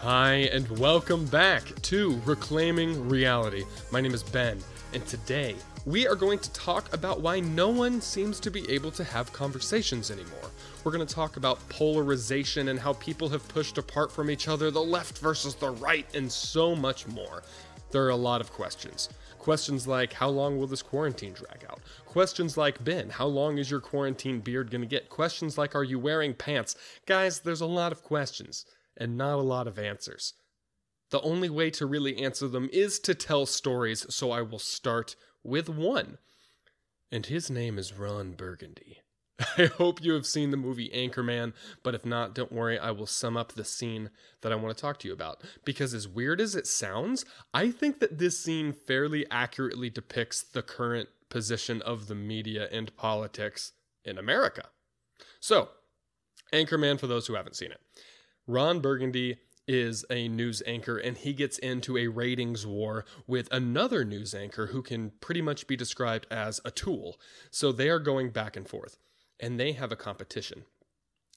Hi, and welcome back to Reclaiming Reality. My name is Ben, and today we are going to talk about why no one seems to be able to have conversations anymore. We're going to talk about polarization and how people have pushed apart from each other, the left versus the right, and so much more. There are a lot of questions. Questions like, how long will this quarantine drag out? Questions like, Ben, how long is your quarantine beard going to get? Questions like, are you wearing pants? Guys, there's a lot of questions and not a lot of answers. The only way to really answer them is to tell stories, so I will start with one. And his name is Ron Burgundy. I hope you have seen the movie Anchorman, but if not, don't worry, I will sum up the scene that I want to talk to you about. Because as weird as it sounds, I think that this scene fairly accurately depicts the current position of the media and politics in America. So, Anchorman, for those who haven't seen it, Ron Burgundy is a news anchor and he gets into a ratings war with another news anchor who can pretty much be described as a tool. So they are going back and forth and they have a competition.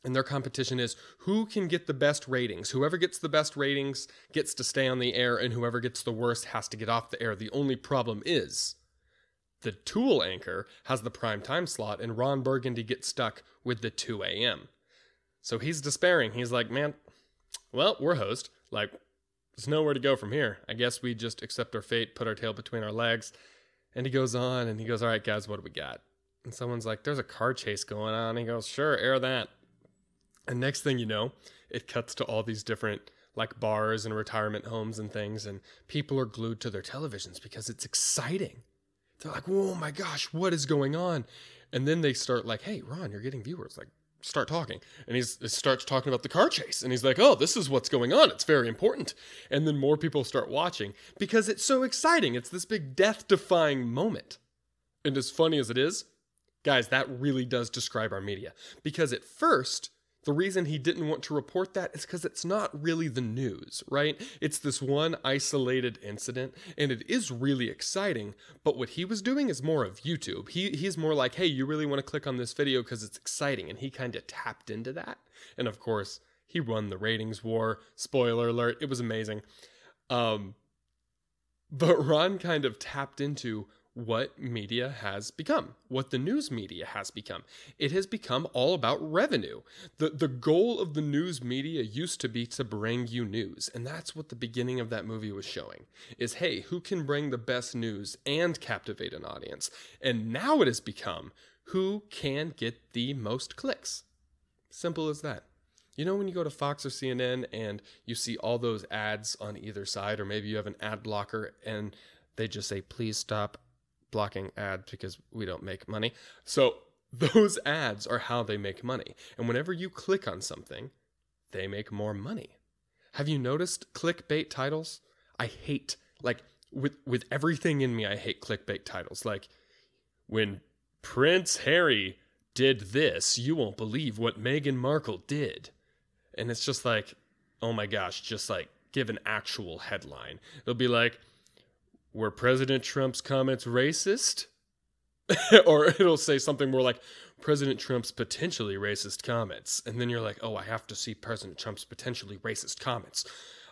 And their competition is who can get the best ratings. Whoever gets the best ratings gets to stay on the air, and whoever gets the worst has to get off the air. The only problem is the Tool anchor has the prime time slot, and Ron Burgundy gets stuck with the 2 a.m. So he's despairing. He's like, man, well, we're host. Like, there's nowhere to go from here. I guess we just accept our fate, put our tail between our legs. And he goes on and he goes, all right, guys, what do we got? And someone's like, there's a car chase going on. And he goes, sure, air that. And next thing you know, it cuts to all these different like bars and retirement homes and things. And people are glued to their televisions because it's exciting. They're like, oh my gosh, what is going on? And then they start like, hey, Ron, you're getting viewers. Like, start talking. And he starts talking about the car chase. And he's like oh this is what's going on. It's very important. And then more people start watching because it's so exciting. It's this big death defying moment. And as funny as it is guys that really does describe our media. Because at first the reason he didn't want to report that is because it's not really the news, right? It's this one isolated incident, and it is really exciting. But what he was doing is more of YouTube. He he's more like, hey, you really want to click on this video because it's exciting, and he kind of tapped into that. And of course, he won the ratings war. Spoiler alert! It was amazing. Um, but Ron kind of tapped into what media has become, what the news media has become. It has become all about revenue. The, the goal of the news media used to be to bring you news. And that's what the beginning of that movie was showing is hey, who can bring the best news and captivate an audience? And now it has become who can get the most clicks. Simple as that. You know, when you go to Fox or CNN and you see all those ads on either side, or maybe you have an ad blocker and they just say, please stop blocking ads because we don't make money. So those ads are how they make money. And whenever you click on something, they make more money. Have you noticed clickbait titles? I hate like with with everything in me I hate clickbait titles. Like when Prince Harry did this, you won't believe what Meghan Markle did. And it's just like, oh my gosh, just like give an actual headline. It'll be like were President Trump's comments racist? or it'll say something more like President Trump's potentially racist comments. And then you're like, oh, I have to see President Trump's potentially racist comments.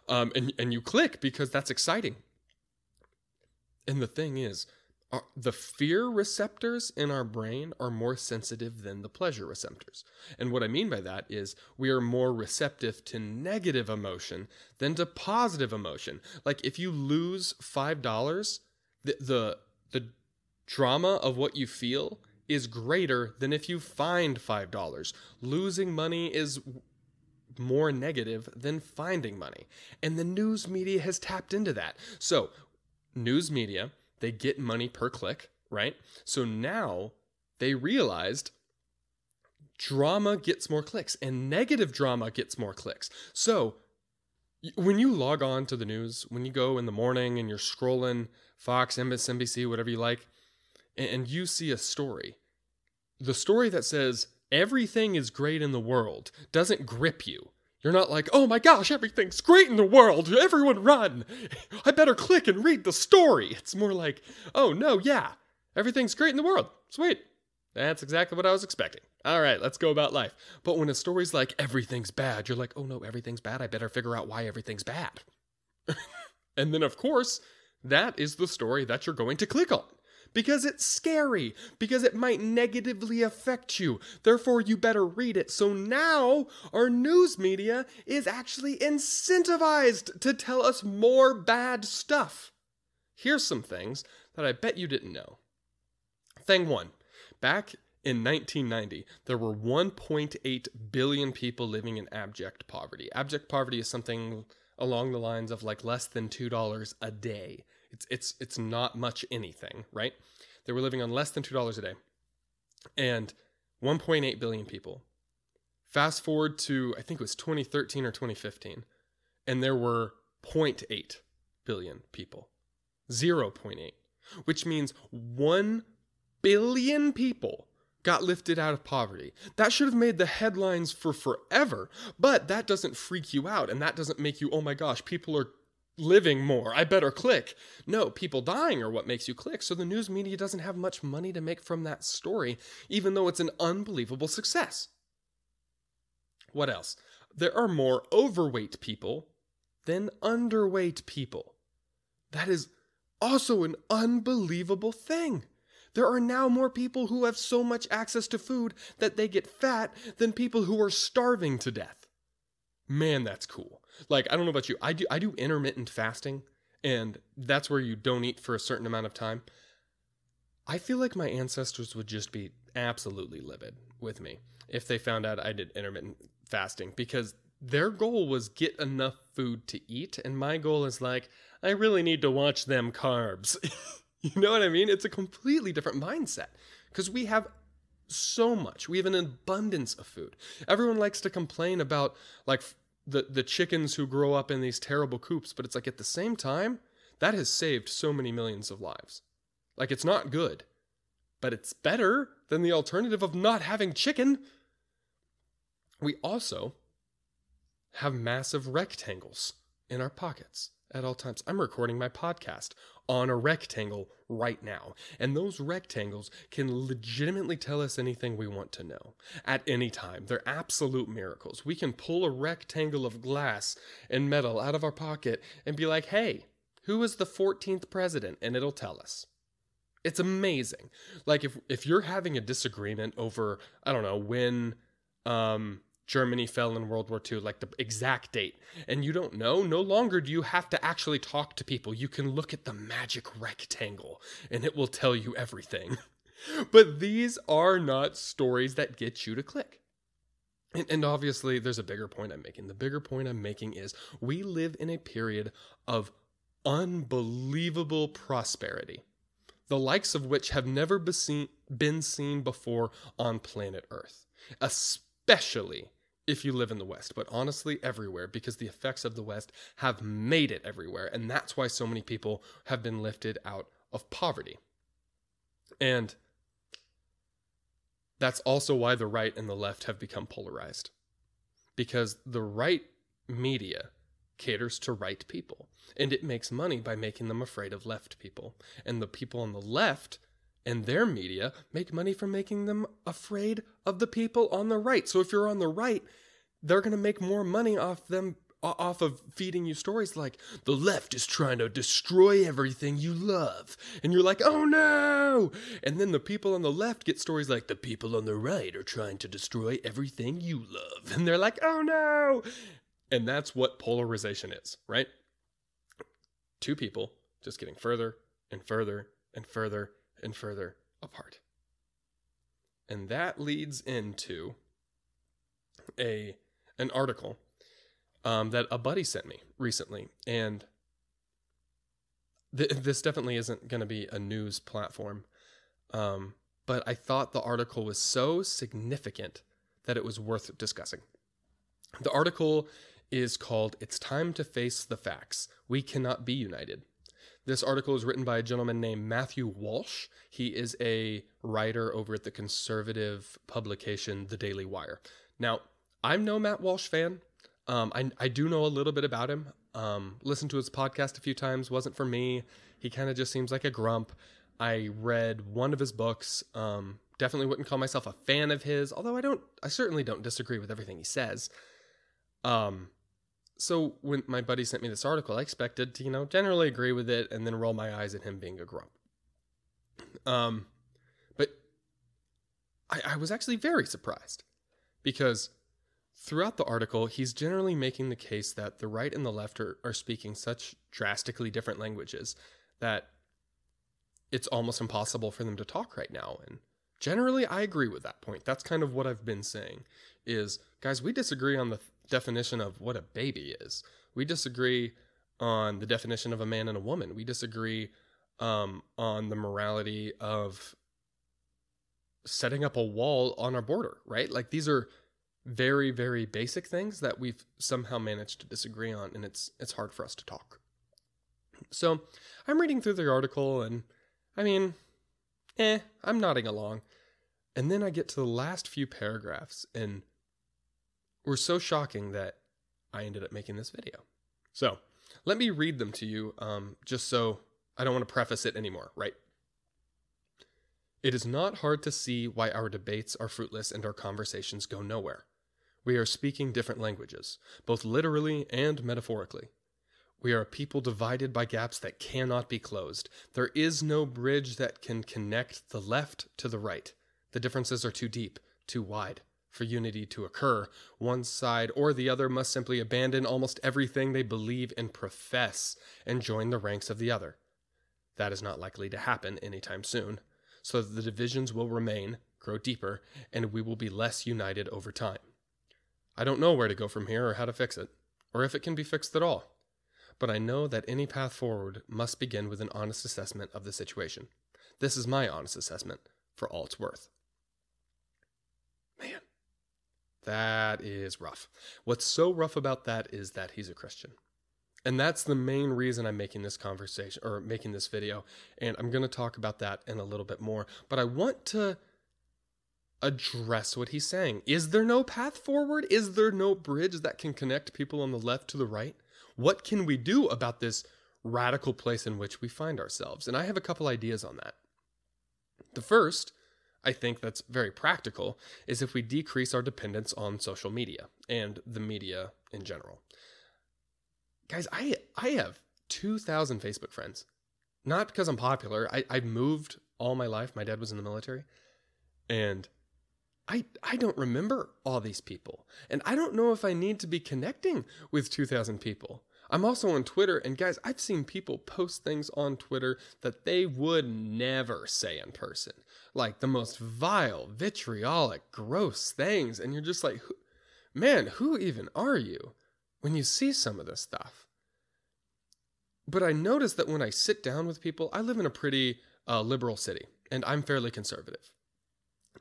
Um, and, and you click because that's exciting. And the thing is, the fear receptors in our brain are more sensitive than the pleasure receptors. And what I mean by that is we are more receptive to negative emotion than to positive emotion. Like if you lose $5, the the, the drama of what you feel is greater than if you find $5. Losing money is more negative than finding money. And the news media has tapped into that. So, news media they get money per click, right? So now they realized drama gets more clicks and negative drama gets more clicks. So when you log on to the news, when you go in the morning and you're scrolling Fox, MSNBC, whatever you like, and you see a story, the story that says everything is great in the world doesn't grip you. You're not like, oh my gosh, everything's great in the world. Everyone run. I better click and read the story. It's more like, oh no, yeah, everything's great in the world. Sweet. That's exactly what I was expecting. All right, let's go about life. But when a story's like everything's bad, you're like, oh no, everything's bad. I better figure out why everything's bad. and then, of course, that is the story that you're going to click on because it's scary, because it might negatively affect you. Therefore, you better read it. So now our news media is actually incentivized to tell us more bad stuff. Here's some things that I bet you didn't know. Thing one back in 1990, there were 1.8 billion people living in abject poverty. Abject poverty is something along the lines of like less than $2 a day. It's it's it's not much anything, right? They were living on less than $2 a day. And 1.8 billion people. Fast forward to I think it was 2013 or 2015, and there were 0.8 billion people. 0.8, which means 1 billion people got lifted out of poverty. That should have made the headlines for forever, but that doesn't freak you out and that doesn't make you, oh my gosh, people are living more. I better click. No, people dying are what makes you click. So the news media doesn't have much money to make from that story, even though it's an unbelievable success. What else? There are more overweight people than underweight people. That is also an unbelievable thing. There are now more people who have so much access to food that they get fat than people who are starving to death. Man, that's cool. Like I don't know about you, I do I do intermittent fasting, and that's where you don't eat for a certain amount of time. I feel like my ancestors would just be absolutely livid with me if they found out I did intermittent fasting because their goal was get enough food to eat and my goal is like I really need to watch them carbs. you know what I mean? It's a completely different mindset because we have so much. We have an abundance of food. Everyone likes to complain about like the the chickens who grow up in these terrible coops, but it's like at the same time, that has saved so many millions of lives. Like it's not good, but it's better than the alternative of not having chicken. We also have massive rectangles in our pockets at all times. I'm recording my podcast on a rectangle right now. And those rectangles can legitimately tell us anything we want to know at any time. They're absolute miracles. We can pull a rectangle of glass and metal out of our pocket and be like, hey, who was the 14th president? And it'll tell us. It's amazing. Like if if you're having a disagreement over, I don't know, when um Germany fell in World War II, like the exact date, and you don't know, no longer do you have to actually talk to people. You can look at the magic rectangle and it will tell you everything. but these are not stories that get you to click. And, and, obviously, there's a bigger point I'm making. The bigger point I'm making is we live in a period of unbelievable prosperity, the likes of which have never been seen, been seen before on planet Earth, especially if you live in the West, but honestly, everywhere, because the effects of the West have made it everywhere. And that's why so many people have been lifted out of poverty. And that's also why the right and the left have become polarized. Because the right media caters to right people, and it makes money by making them afraid of left people. And the people on the left and their media make money from making them afraid of the people on the right. So if you're on the right, they're going to make more money off them off of feeding you stories like the left is trying to destroy everything you love. And you're like oh no! And then the people on the left get stories like the people on the right are trying to destroy everything you love. And they're like oh no! And that's what polarization is right? Two people just getting further and further and further and further apart. And that leads into a an article um, that a buddy sent me recently, and th- this definitely isn't going to be a news platform, um, but I thought the article was so significant that it was worth discussing. The article is called "It's Time to Face the Facts. We Cannot Be United." This article is written by a gentleman named Matthew Walsh. He is a writer over at the conservative publication The Daily Wire. Now, I'm no Matt Walsh fan. Um, I, I do know a little bit about him. Um, listened to his podcast a few times. Wasn't for me. He kind of just seems like a grump. I read one of his books, um, definitely wouldn't call myself a fan of his, although I don't I certainly don't disagree with everything he says. Um so when my buddy sent me this article, I expected to, you know, generally agree with it and then roll my eyes at him being a grump. Um but I, I was actually very surprised because throughout the article, he's generally making the case that the right and the left are, are speaking such drastically different languages that it's almost impossible for them to talk right now. And generally, I agree with that point. That's kind of what I've been saying is, guys, we disagree on the definition of what a baby is. We disagree on the definition of a man and a woman. We disagree um, on the morality of setting up a wall on our border, right? Like these are very, very basic things that we've somehow managed to disagree on, and it's it's hard for us to talk. So I'm reading through the article and I mean, eh, I'm nodding along. And then I get to the last few paragraphs and were so shocking that I ended up making this video. So let me read them to you um, just so I don't want to preface it anymore, right? It is not hard to see why our debates are fruitless and our conversations go nowhere. We are speaking different languages, both literally and metaphorically. We are a people divided by gaps that cannot be closed. There is no bridge that can connect the left to the right. The differences are too deep, too wide. For unity to occur, one side or the other must simply abandon almost everything they believe and profess and join the ranks of the other. That is not likely to happen anytime soon, so the divisions will remain, grow deeper, and we will be less united over time. I don't know where to go from here or how to fix it, or if it can be fixed at all but I know that any path forward must begin with an honest assessment of the situation. This is my honest assessment for all it's worth. Man, that is rough. What's so rough about that is that he's a Christian. And that's the main reason I'm making this conversation or making this video. And I'm going to talk about that in a little bit more. But I want to address what he's saying. Is there no path forward? Is there no bridge that can connect people on the left to the right? What can we do about this radical place in which we find ourselves? And I have a couple ideas on that. The first, I think that's very practical, is if we decrease our dependence on social media and the media in general. Guys, I I have 2,000 Facebook friends. Not because I'm popular. I, I moved all my life. My dad was in the military. And I, I don't remember all these people. And I don't know if I need to be connecting with 2,000 people. I'm also on Twitter, and guys, I've seen people post things on Twitter that they would never say in person. Like the most vile, vitriolic, gross things. And you're just like, man, who even are you when you see some of this stuff? But I notice that when I sit down with people, I live in a pretty uh, liberal city, and I'm fairly conservative.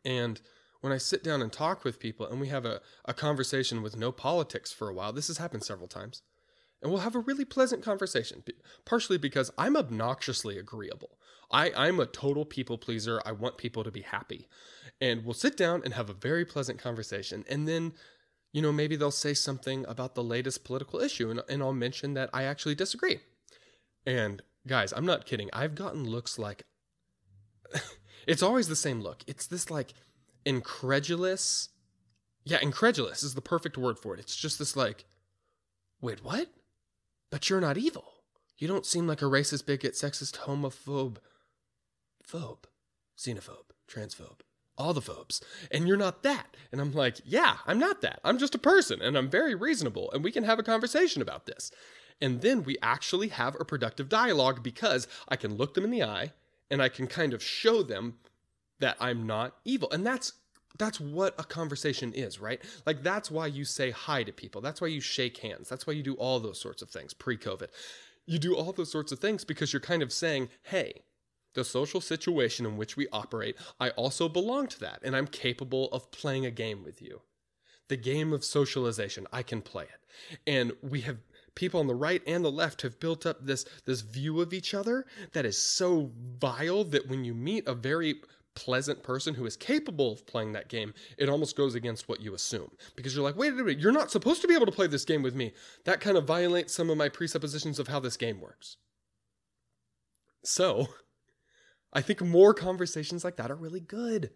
And when I sit down and talk with people and we have a, a conversation with no politics for a while, this has happened several times and we'll have a really pleasant conversation. Partially because I'm obnoxiously agreeable. I, I'm a total people pleaser. I want people to be happy. And we'll sit down and have a very pleasant conversation. And then, you know, maybe they'll say something about the latest political issue, and, and I'll mention that I actually disagree. And guys, I'm not kidding. I've gotten looks like it's always the same look. It's this like incredulous. Yeah, incredulous is the perfect word for it. It's just this like, wait, what? But you're not evil. You don't seem like a racist, bigot, sexist, homophobe, phobe, xenophobe, transphobe, all the phobes. And you're not that. And I'm like, yeah, I'm not that. I'm just a person and I'm very reasonable and we can have a conversation about this. And then we actually have a productive dialogue because I can look them in the eye and I can kind of show them that I'm not evil. And that's that's what a conversation is, right? Like that's why you say hi to people. That's why you shake hands. That's why you do all those sorts of things pre-COVID. You do all those sorts of things because you're kind of saying, "Hey, the social situation in which we operate, I also belong to that and I'm capable of playing a game with you." The game of socialization, I can play it. And we have people on the right and the left have built up this this view of each other that is so vile that when you meet a very pleasant person who is capable of playing that game, it almost goes against what you assume. Because you're like, wait a minute, you're not supposed to be able to play this game with me. That kind of violates some of my presuppositions of how this game works. So, I think more conversations like that are really good.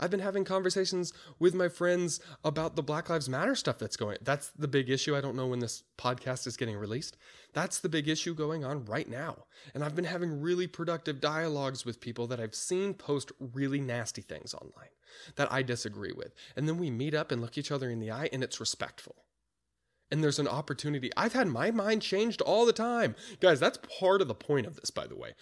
I've been having conversations with my friends about the Black Lives Matter stuff that's going. That's the big issue. I don't know when this podcast is getting released. That's the big issue going on right now. And I've been having really productive dialogues with people that I've seen post really nasty things online that I disagree with. And then we meet up and look each other in the eye and it's respectful. And there's an opportunity. I've had my mind changed all the time. Guys, that's part of the point of this, by the way.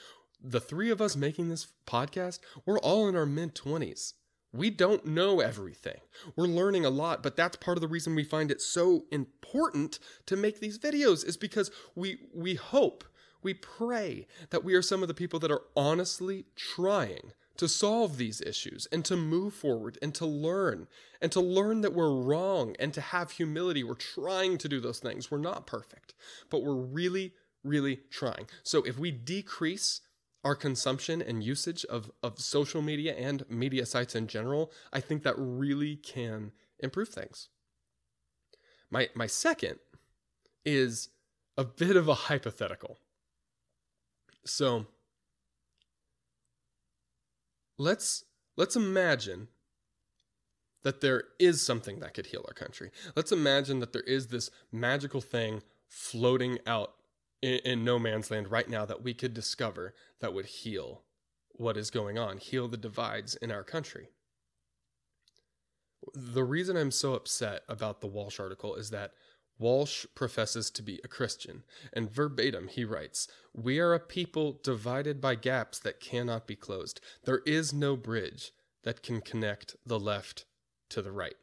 The three of us making this podcast, we're all in our mid 20s we don't know everything. We're learning a lot, but that's part of the reason we find it so important to make these videos is because we we hope, we pray that we are some of the people that are honestly trying to solve these issues and to move forward and to learn and to learn that we're wrong and to have humility. We're trying to do those things. We're not perfect, but we're really really trying. So if we decrease our consumption and usage of, of social media and media sites in general, I think that really can improve things. My, my second is a bit of a hypothetical. So let's let's imagine that there is something that could heal our country. Let's imagine that there is this magical thing floating out in, in no man's land right now that we could discover that would heal what is going on, heal the divides in our country. The reason I'm so upset about the Walsh article is that Walsh professes to be a Christian, and verbatim he writes, We are a people divided by gaps that cannot be closed. There is no bridge that can connect the left to the right.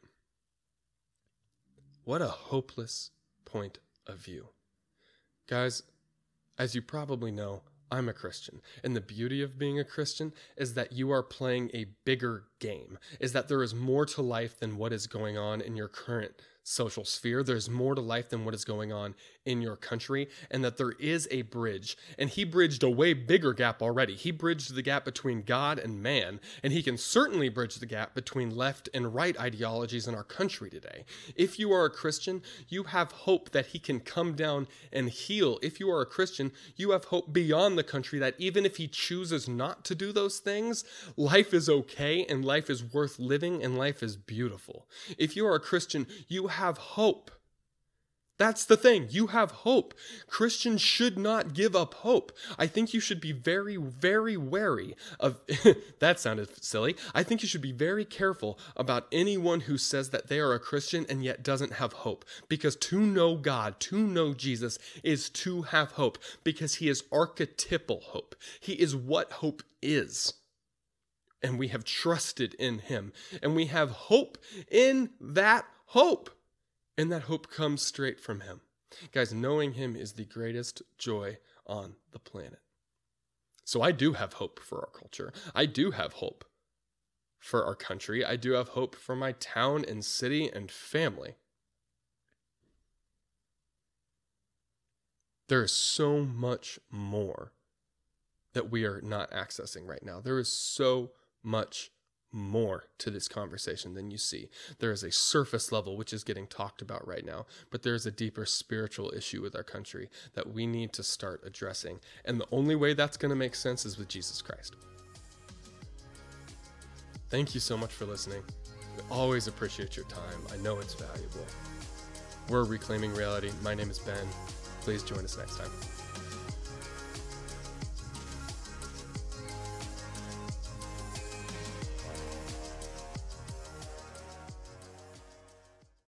What a hopeless point of view. Guys, as you probably know, I'm a Christian. And the beauty of being a Christian is that you are playing a bigger game, is that there is more to life than what is going on in your current social sphere. There's more to life than what is going on in your country, and that there is a bridge. And he bridged a way bigger gap already. He bridged the gap between God and man, and he can certainly bridge the gap between left and right ideologies in our country today. If you are a Christian, you have hope that he can come down and heal. If you are a Christian, you have hope beyond the country that even if he chooses not to do those things, life is okay and life is worth living and life is beautiful. If you are a Christian, you have hope. That's the thing. You have hope. Christians should not give up hope. I think you should be very, very wary of. that sounded silly. I think you should be very careful about anyone who says that they are a Christian and yet doesn't have hope. Because to know God, to know Jesus, is to have hope. Because he is archetypal hope. He is what hope is. And we have trusted in him. And we have hope in that hope. And that hope comes straight from Him. Guys, knowing Him is the greatest joy on the planet. So I do have hope for our culture. I do have hope for our country. I do have hope for my town and city and family. There is so much more that we are not accessing right now. There is so much more to this conversation than you see. There is a surface level which is getting talked about right now, but there is a deeper spiritual issue with our country that we need to start addressing. And the only way that's going to make sense is with Jesus Christ. Thank you so much for listening. We always appreciate your time. I know it's valuable. We're Reclaiming Reality. My name is Ben. Please join us next time.